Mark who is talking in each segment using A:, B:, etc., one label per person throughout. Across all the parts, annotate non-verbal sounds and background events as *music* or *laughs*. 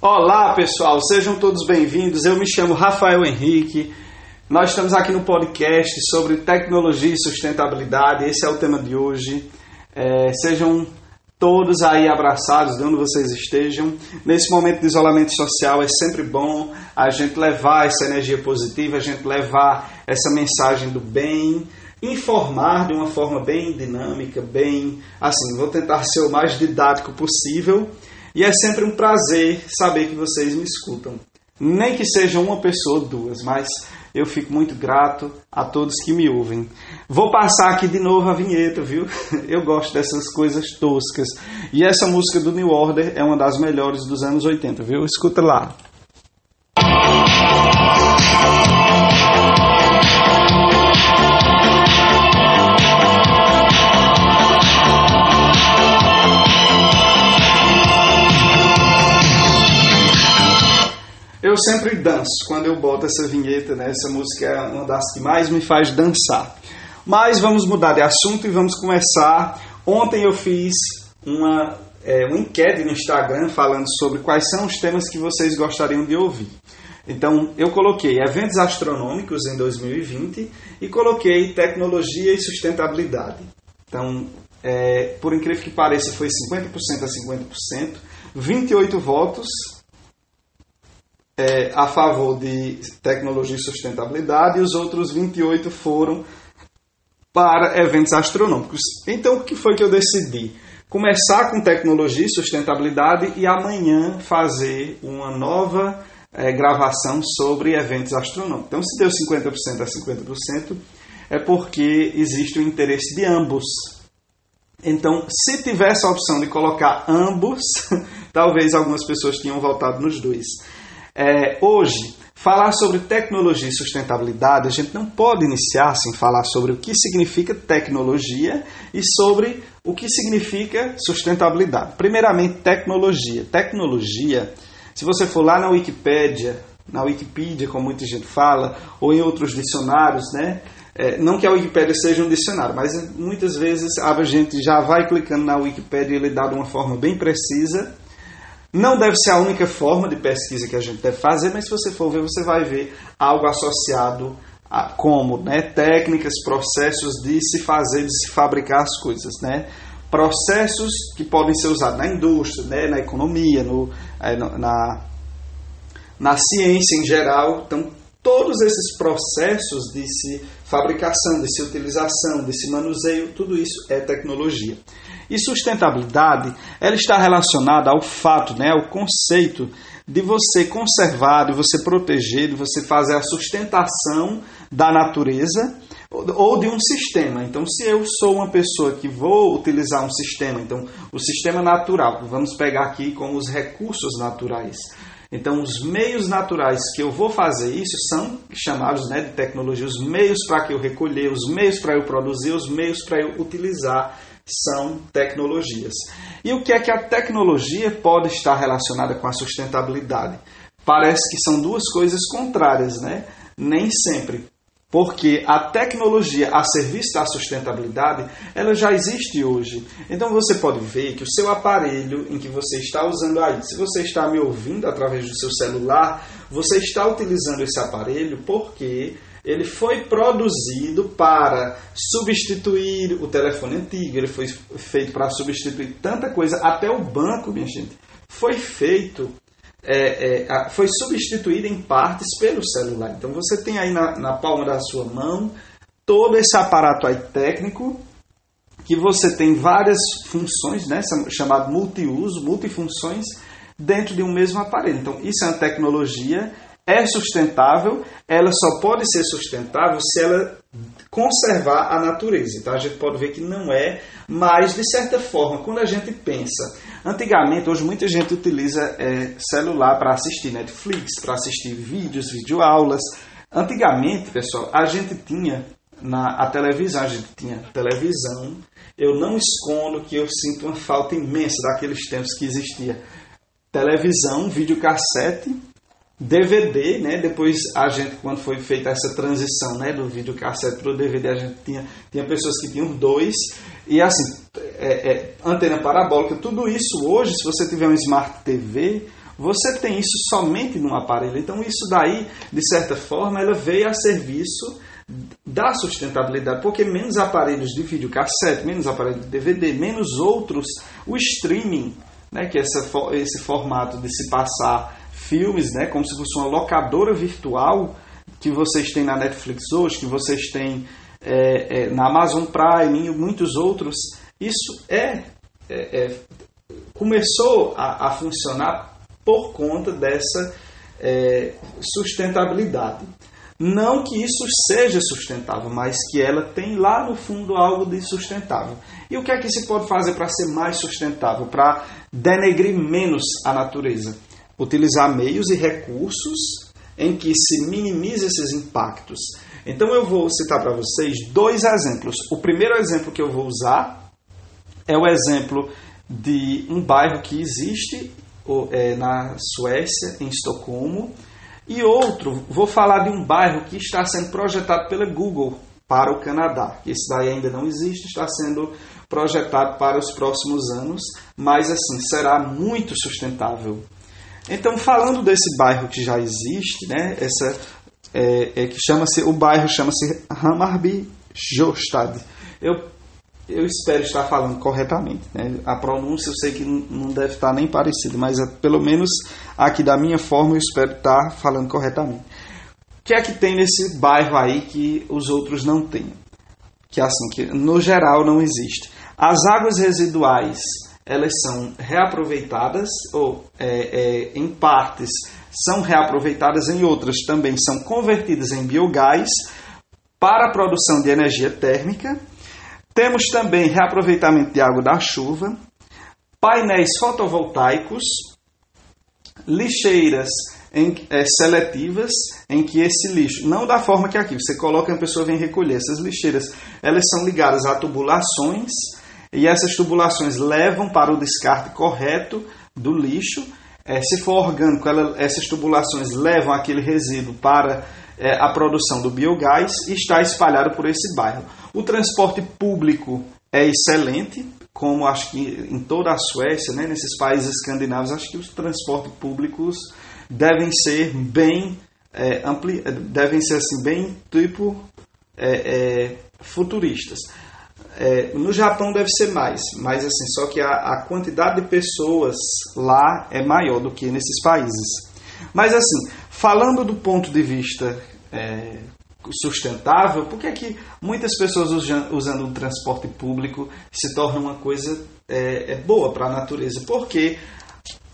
A: Olá pessoal, sejam todos bem-vindos. Eu me chamo Rafael Henrique. Nós estamos aqui no podcast sobre tecnologia e sustentabilidade. Esse é o tema de hoje. É, sejam todos aí abraçados de onde vocês estejam. Nesse momento de isolamento social é sempre bom a gente levar essa energia positiva, a gente levar essa mensagem do bem, informar de uma forma bem dinâmica, bem assim, vou tentar ser o mais didático possível e é sempre um prazer saber que vocês me escutam. Nem que seja uma pessoa ou duas, mas eu fico muito grato a todos que me ouvem. Vou passar aqui de novo a vinheta, viu? *laughs* Eu gosto dessas coisas toscas. E essa música do New Order é uma das melhores dos anos 80, viu? Escuta lá. Eu sempre danço quando eu boto essa vinheta, né? Essa música é uma das que mais me faz dançar. Mas vamos mudar de assunto e vamos começar. Ontem eu fiz uma, é, uma enquete no Instagram falando sobre quais são os temas que vocês gostariam de ouvir. Então eu coloquei eventos astronômicos em 2020 e coloquei tecnologia e sustentabilidade. Então, é, por incrível que pareça, foi 50% a 50%, 28 votos é, a favor de tecnologia e sustentabilidade e os outros 28 foram para eventos astronômicos. Então, o que foi que eu decidi? Começar com tecnologia e sustentabilidade e amanhã fazer uma nova é, gravação sobre eventos astronômicos. Então, se deu 50% a 50%, é porque existe o interesse de ambos. Então, se tivesse a opção de colocar ambos, *laughs* talvez algumas pessoas tinham votado nos dois. É, hoje, falar sobre tecnologia e sustentabilidade, a gente não pode iniciar sem falar sobre o que significa tecnologia e sobre o que significa sustentabilidade. Primeiramente, tecnologia. Tecnologia, se você for lá na Wikipédia, na Wikipedia, como muita gente fala, ou em outros dicionários, né? É, não que a Wikipédia seja um dicionário, mas muitas vezes a gente já vai clicando na Wikipédia e ele dá de uma forma bem precisa não deve ser a única forma de pesquisa que a gente deve fazer, mas se você for ver, você vai ver algo associado a como né, técnicas, processos de se fazer, de se fabricar as coisas. Né? Processos que podem ser usados na indústria, né, na economia, no, é, na, na ciência em geral. Então, todos esses processos de se fabricação, de se utilização, de se manuseio, tudo isso é tecnologia. E sustentabilidade, ela está relacionada ao fato, né, ao conceito de você conservar, de você proteger, de você fazer a sustentação da natureza ou de um sistema. Então, se eu sou uma pessoa que vou utilizar um sistema, então o sistema natural, vamos pegar aqui com os recursos naturais. Então, os meios naturais que eu vou fazer isso são chamados né, de tecnologia, os meios para que eu recolher, os meios para eu produzir, os meios para eu utilizar são tecnologias. E o que é que a tecnologia pode estar relacionada com a sustentabilidade? Parece que são duas coisas contrárias, né? Nem sempre. Porque a tecnologia a serviço da sustentabilidade, ela já existe hoje. Então você pode ver que o seu aparelho em que você está usando aí, se você está me ouvindo através do seu celular, você está utilizando esse aparelho porque ele foi produzido para substituir o telefone antigo, ele foi feito para substituir tanta coisa, até o banco, minha gente, foi feito, é, é, foi substituído em partes pelo celular. Então você tem aí na, na palma da sua mão todo esse aparato aí técnico que você tem várias funções, né, chamado multiuso, multifunções, dentro de um mesmo aparelho. Então, isso é uma tecnologia é sustentável, ela só pode ser sustentável se ela conservar a natureza. Então a gente pode ver que não é, mas de certa forma, quando a gente pensa, antigamente, hoje muita gente utiliza é, celular para assistir Netflix, para assistir vídeos, videoaulas. Antigamente, pessoal, a gente tinha na a televisão, a gente tinha televisão. Eu não escondo que eu sinto uma falta imensa daqueles tempos que existia televisão, videocassete DVD, né? Depois a gente, quando foi feita essa transição, né, do videocassete para o DVD, a gente tinha, tinha pessoas que tinham dois e assim, é, é, antena parabólica, tudo isso hoje, se você tiver um Smart TV, você tem isso somente num aparelho. Então isso daí, de certa forma, ela veio a serviço da sustentabilidade, porque menos aparelhos de videocassete, menos aparelhos de DVD, menos outros, o streaming, né, que é esse formato de se passar filmes, né, como se fosse uma locadora virtual que vocês têm na Netflix hoje, que vocês têm é, é, na Amazon Prime e muitos outros, isso é, é, é começou a, a, funcionar por conta dessa é, sustentabilidade. Não que isso seja sustentável, mas que ela tem lá no fundo algo de sustentável. E o que é que se pode fazer para ser mais sustentável, para denegrir menos a natureza? Utilizar meios e recursos em que se minimize esses impactos. Então eu vou citar para vocês dois exemplos. O primeiro exemplo que eu vou usar é o exemplo de um bairro que existe é, na Suécia, em Estocolmo, e outro, vou falar de um bairro que está sendo projetado pela Google para o Canadá. Esse daí ainda não existe, está sendo projetado para os próximos anos, mas assim será muito sustentável. Então, falando desse bairro que já existe, né, essa, é, é que chama-se, o bairro chama-se Hammarby Jostad. Eu, eu espero estar falando corretamente. Né? A pronúncia eu sei que não deve estar nem parecida, mas é, pelo menos aqui da minha forma eu espero estar falando corretamente. O que é que tem nesse bairro aí que os outros não têm? Que é assim, que no geral não existe. As águas residuais elas são reaproveitadas ou é, é, em partes são reaproveitadas, em outras também são convertidas em biogás para a produção de energia térmica. Temos também reaproveitamento de água da chuva, painéis fotovoltaicos, lixeiras em, é, seletivas, em que esse lixo, não da forma que aqui, você coloca e a pessoa vem recolher. Essas lixeiras, elas são ligadas a tubulações e essas tubulações levam para o descarte correto do lixo. É, se for orgânico, ela, essas tubulações levam aquele resíduo para é, a produção do biogás e está espalhado por esse bairro. O transporte público é excelente, como acho que em toda a Suécia, né, nesses países escandinavos, acho que os transportes públicos devem ser bem é, ampli, devem ser assim bem tipo é, é, futuristas. É, no Japão deve ser mais, mas assim, só que a, a, quantidade de pessoas lá é maior do que nesses países. Mas assim, falando do ponto de vista é, sustentável, por que é que muitas pessoas usando o transporte público se torna uma coisa é, é boa para a natureza? Porque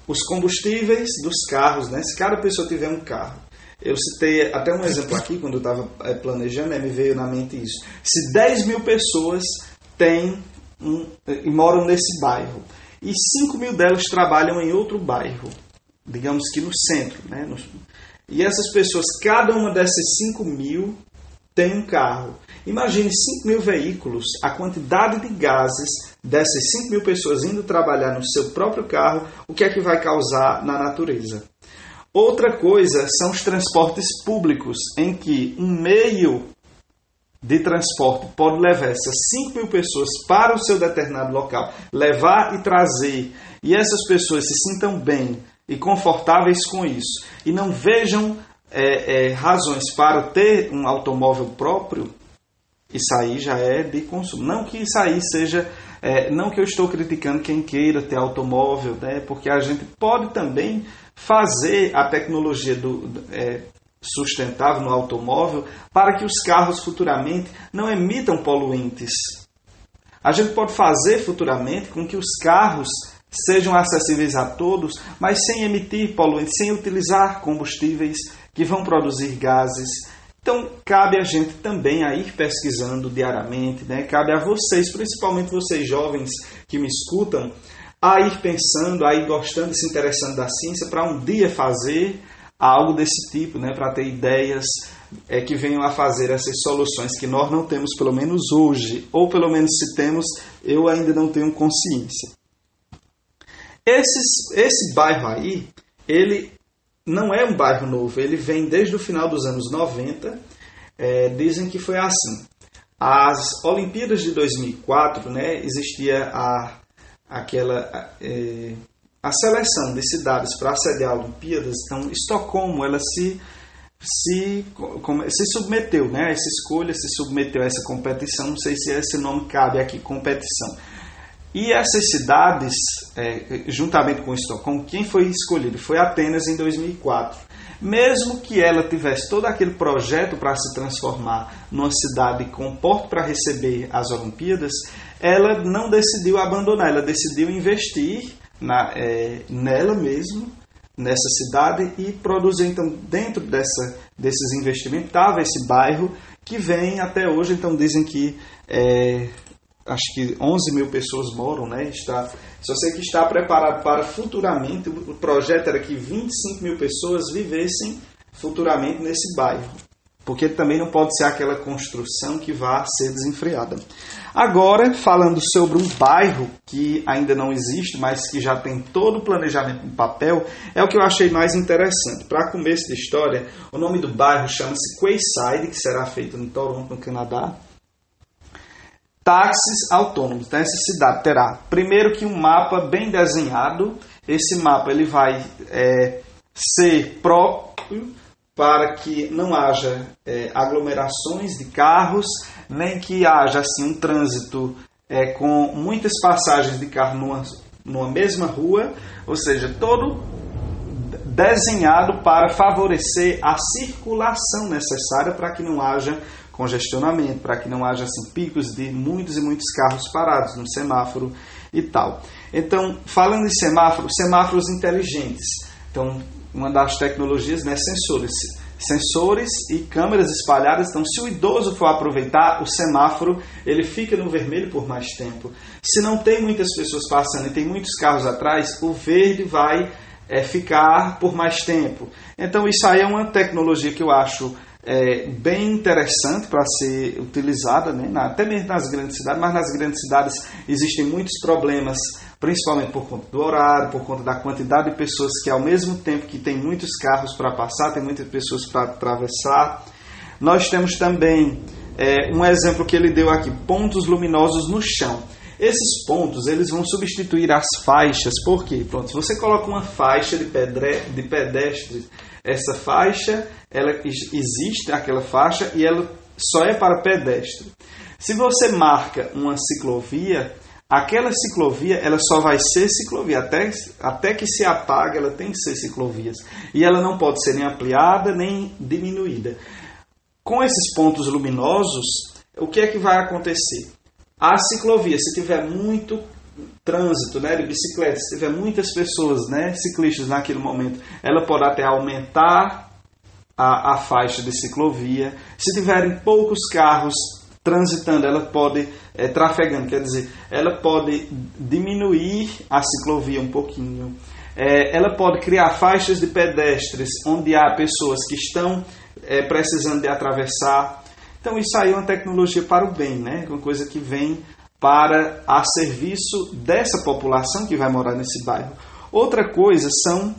A: os combustíveis dos carros, né? se cada pessoa tiver um carro, eu citei até um exemplo aqui, quando eu estava é, planejando, me veio na mente isso. Se 10 mil pessoas têm um, e moram nesse bairro. E 5 mil delas trabalham em outro bairro, digamos que no centro. Né? E essas pessoas, cada uma dessas 5 mil tem um carro. Imagine 5 mil veículos, a quantidade de gases dessas 5 mil pessoas indo trabalhar no seu próprio carro, o que é que vai causar na natureza? Outra coisa são os transportes públicos, em que um meio de transporte pode levar essas 5 mil pessoas para o seu determinado local, levar e trazer, e essas pessoas se sintam bem e confortáveis com isso, e não vejam é, é, razões para ter um automóvel próprio, isso aí já é de consumo. Não que isso aí seja. É, não que eu estou criticando quem queira ter automóvel, né, porque a gente pode também fazer a tecnologia do, é, sustentável no automóvel para que os carros futuramente não emitam poluentes. A gente pode fazer futuramente com que os carros sejam acessíveis a todos, mas sem emitir poluentes, sem utilizar combustíveis que vão produzir gases. Então, cabe a gente também a ir pesquisando diariamente, né? cabe a vocês, principalmente vocês jovens que me escutam, a ir pensando, a ir gostando e se interessando da ciência para um dia fazer algo desse tipo, né, para ter ideias é, que venham a fazer essas soluções que nós não temos, pelo menos hoje, ou pelo menos se temos, eu ainda não tenho consciência. Esses, esse bairro aí, ele não é um bairro novo, ele vem desde o final dos anos 90. É, dizem que foi assim. As Olimpíadas de 2004, né, existia a, aquela é, a seleção de cidades para sediar Olimpíadas. Então, Estocolmo, ela se se, se submeteu, né, essa escolha, se submeteu a essa competição, não sei se esse nome cabe aqui, competição. E essas cidades, é, juntamente com Estocolmo, quem foi escolhido foi Atenas em 2004. Mesmo que ela tivesse todo aquele projeto para se transformar numa cidade com porto para receber as Olimpíadas, ela não decidiu abandonar, ela decidiu investir na, é, nela mesmo nessa cidade e produzir então dentro dessa, desses investimentos estava esse bairro que vem até hoje então dizem que é, acho que 11 mil pessoas moram né está só sei que está preparado para futuramente o projeto era que 25 mil pessoas vivessem futuramente nesse bairro porque também não pode ser aquela construção que vá ser desenfreada. Agora, falando sobre um bairro que ainda não existe, mas que já tem todo o planejamento no papel, é o que eu achei mais interessante. Para começo da história, o nome do bairro chama-se Quayside, que será feito em Toronto, no Canadá. Táxis autônomos. Então, essa cidade terá, primeiro que um mapa bem desenhado. Esse mapa ele vai é, ser próprio para que não haja é, aglomerações de carros, nem que haja assim um trânsito é, com muitas passagens de carro numa, numa mesma rua, ou seja, todo desenhado para favorecer a circulação necessária para que não haja congestionamento, para que não haja assim, picos de muitos e muitos carros parados no semáforo e tal. Então, falando em semáforo, semáforos inteligentes. Então, uma das tecnologias, né, sensores. Sensores e câmeras espalhadas. Então, se o idoso for aproveitar o semáforo, ele fica no vermelho por mais tempo. Se não tem muitas pessoas passando e tem muitos carros atrás, o verde vai é, ficar por mais tempo. Então, isso aí é uma tecnologia que eu acho é, bem interessante para ser utilizada, né? até mesmo nas grandes cidades, mas nas grandes cidades existem muitos problemas principalmente por conta do horário, por conta da quantidade de pessoas que ao mesmo tempo que tem muitos carros para passar, tem muitas pessoas para atravessar. Nós temos também é, um exemplo que ele deu aqui, pontos luminosos no chão. Esses pontos eles vão substituir as faixas, por quê? Pronto, se você coloca uma faixa de, pedre, de pedestre, essa faixa, ela existe aquela faixa e ela só é para pedestre. Se você marca uma ciclovia, aquela ciclovia ela só vai ser ciclovia. Até, até que se apague ela tem que ser ciclovias. E ela não pode ser nem ampliada nem diminuída. Com esses pontos luminosos o que é que vai acontecer? A ciclovia se tiver muito trânsito né, de bicicletas se tiver muitas pessoas né, ciclistas naquele momento ela pode até aumentar a, a faixa de ciclovia se tiverem poucos carros transitando, ela pode, é, trafegando, quer dizer, ela pode diminuir a ciclovia um pouquinho, é, ela pode criar faixas de pedestres onde há pessoas que estão é, precisando de atravessar. Então isso aí é uma tecnologia para o bem, né? uma coisa que vem para a serviço dessa população que vai morar nesse bairro. Outra coisa são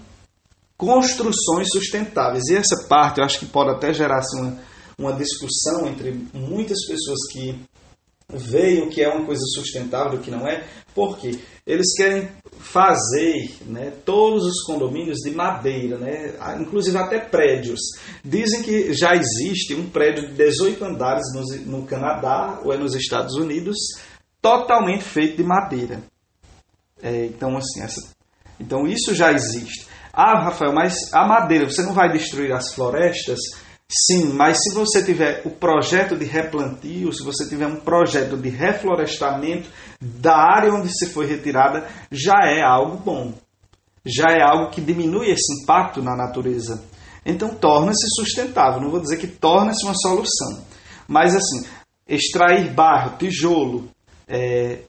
A: construções sustentáveis. E essa parte eu acho que pode até gerar assim, uma, uma discussão entre muitas pessoas que veem o que é uma coisa sustentável e o que não é, porque eles querem fazer né, todos os condomínios de madeira, né, inclusive até prédios. Dizem que já existe um prédio de 18 andares no, no Canadá ou é nos Estados Unidos, totalmente feito de madeira. É, então, assim, essa, então isso já existe. Ah, Rafael, mas a madeira, você não vai destruir as florestas? Sim, mas se você tiver o projeto de replantio, se você tiver um projeto de reflorestamento da área onde se foi retirada, já é algo bom. Já é algo que diminui esse impacto na natureza. Então torna-se sustentável. Não vou dizer que torna-se uma solução. Mas assim, extrair barro, tijolo, é,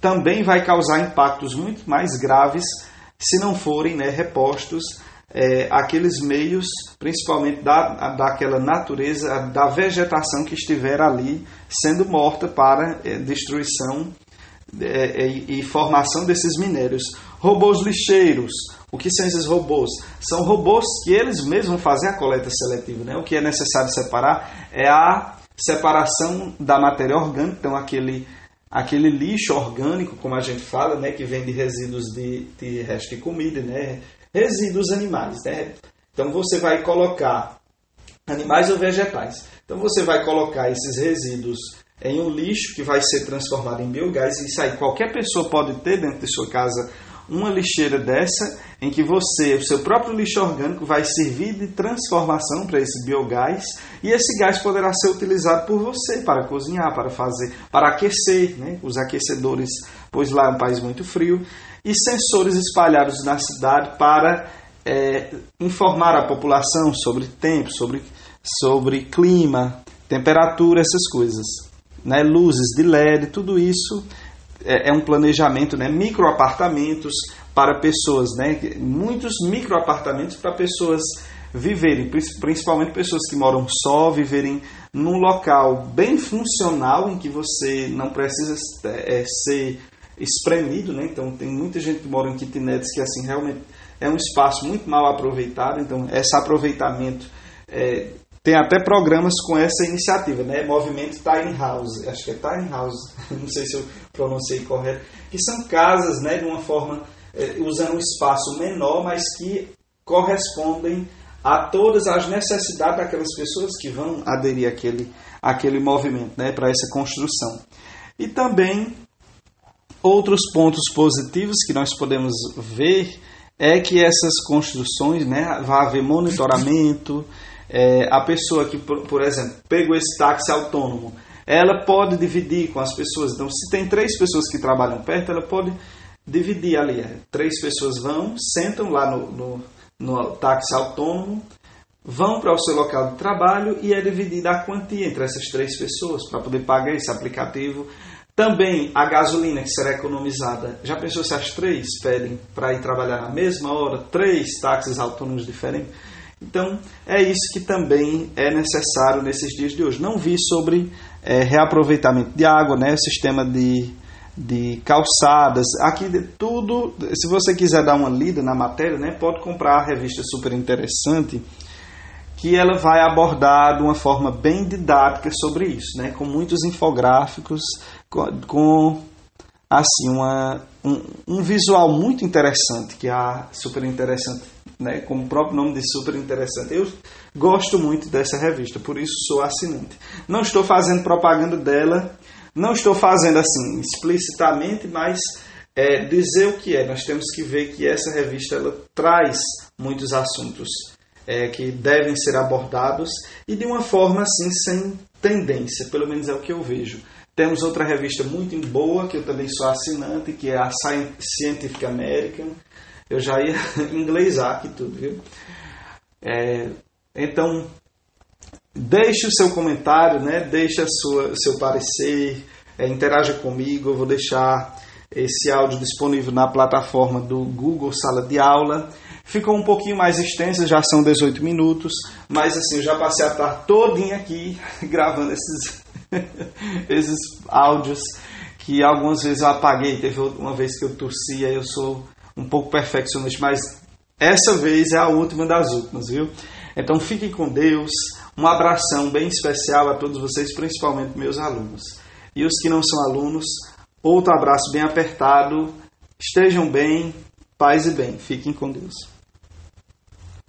A: também vai causar impactos muito mais graves se não forem né, repostos é, aqueles meios, principalmente da, daquela natureza, da vegetação que estiver ali sendo morta para é, destruição é, é e formação desses minérios. Robôs lixeiros. O que são esses robôs? São robôs que eles mesmos vão fazer a coleta seletiva. Né? O que é necessário separar é a separação da matéria orgânica, então aquele, aquele lixo orgânico, como a gente fala, né? que vem de resíduos de, de resto de comida, né? resíduos animais. Né? Então você vai colocar animais ou vegetais. Então você vai colocar esses resíduos em um lixo que vai ser transformado em biogás. Isso aí qualquer pessoa pode ter dentro de sua casa uma lixeira dessa em que você, o seu próprio lixo orgânico, vai servir de transformação para esse biogás e esse gás poderá ser utilizado por você para cozinhar, para fazer, para aquecer, né? os aquecedores, pois lá é um país muito frio, e sensores espalhados na cidade para é, informar a população sobre tempo, sobre, sobre clima, temperatura, essas coisas. Né? Luzes de LED, tudo isso é, é um planejamento, né? microapartamentos para pessoas, né? muitos microapartamentos para pessoas viverem, principalmente pessoas que moram só, viverem num local bem funcional em que você não precisa é, ser espremido, né? Então tem muita gente que mora em kitnets que assim realmente é um espaço muito mal aproveitado, então esse aproveitamento é, tem até programas com essa iniciativa, né? Movimento Tiny House, acho que é Tiny House, *laughs* não sei se eu pronunciei correto, que são casas, né, de uma forma é, usando um espaço menor, mas que correspondem a todas as necessidades daquelas pessoas que vão aderir àquele, àquele movimento, né, para essa construção. E também outros pontos positivos que nós podemos ver é que essas construções, né, vai haver monitoramento, é, a pessoa que, por, por exemplo, pegou esse táxi autônomo, ela pode dividir com as pessoas. Então, se tem três pessoas que trabalham perto, ela pode dividir ali. É, três pessoas vão, sentam lá no, no, no táxi autônomo, vão para o seu local de trabalho e é dividida a quantia entre essas três pessoas para poder pagar esse aplicativo. Também a gasolina que será economizada. Já pensou se as três pedem para ir trabalhar na mesma hora, três táxis autônomos diferentes? Então, é isso que também é necessário nesses dias de hoje. Não vi sobre é, reaproveitamento de água, né, sistema de, de calçadas, aqui tudo, se você quiser dar uma lida na matéria, né, pode comprar a revista super interessante, que ela vai abordar de uma forma bem didática sobre isso, né, com muitos infográficos, com, com assim uma, um, um visual muito interessante, que a super interessante né, como o próprio nome diz, super interessante. Eu gosto muito dessa revista, por isso sou assinante. Não estou fazendo propaganda dela, não estou fazendo assim explicitamente, mas é, dizer o que é. Nós temos que ver que essa revista ela traz muitos assuntos é, que devem ser abordados e de uma forma assim sem tendência, pelo menos é o que eu vejo. Temos outra revista muito boa, que eu também sou assinante, que é a Scientific American, eu já ia *laughs* inglesar aqui tudo, viu? É, então, deixe o seu comentário, né? deixe sua, seu parecer, é, interaja comigo. Eu vou deixar esse áudio disponível na plataforma do Google Sala de Aula. Ficou um pouquinho mais extensa, já são 18 minutos, mas assim, eu já passei a tarde todinha aqui *laughs* gravando esses, *laughs* esses áudios que algumas vezes eu apaguei. Teve uma vez que eu tossia, eu sou um pouco perfeccionista, mas essa vez é a última das últimas, viu? Então fiquem com Deus. Um abração bem especial a todos vocês, principalmente meus alunos. E os que não são alunos, outro abraço bem apertado. Estejam bem, paz e bem. Fiquem com Deus.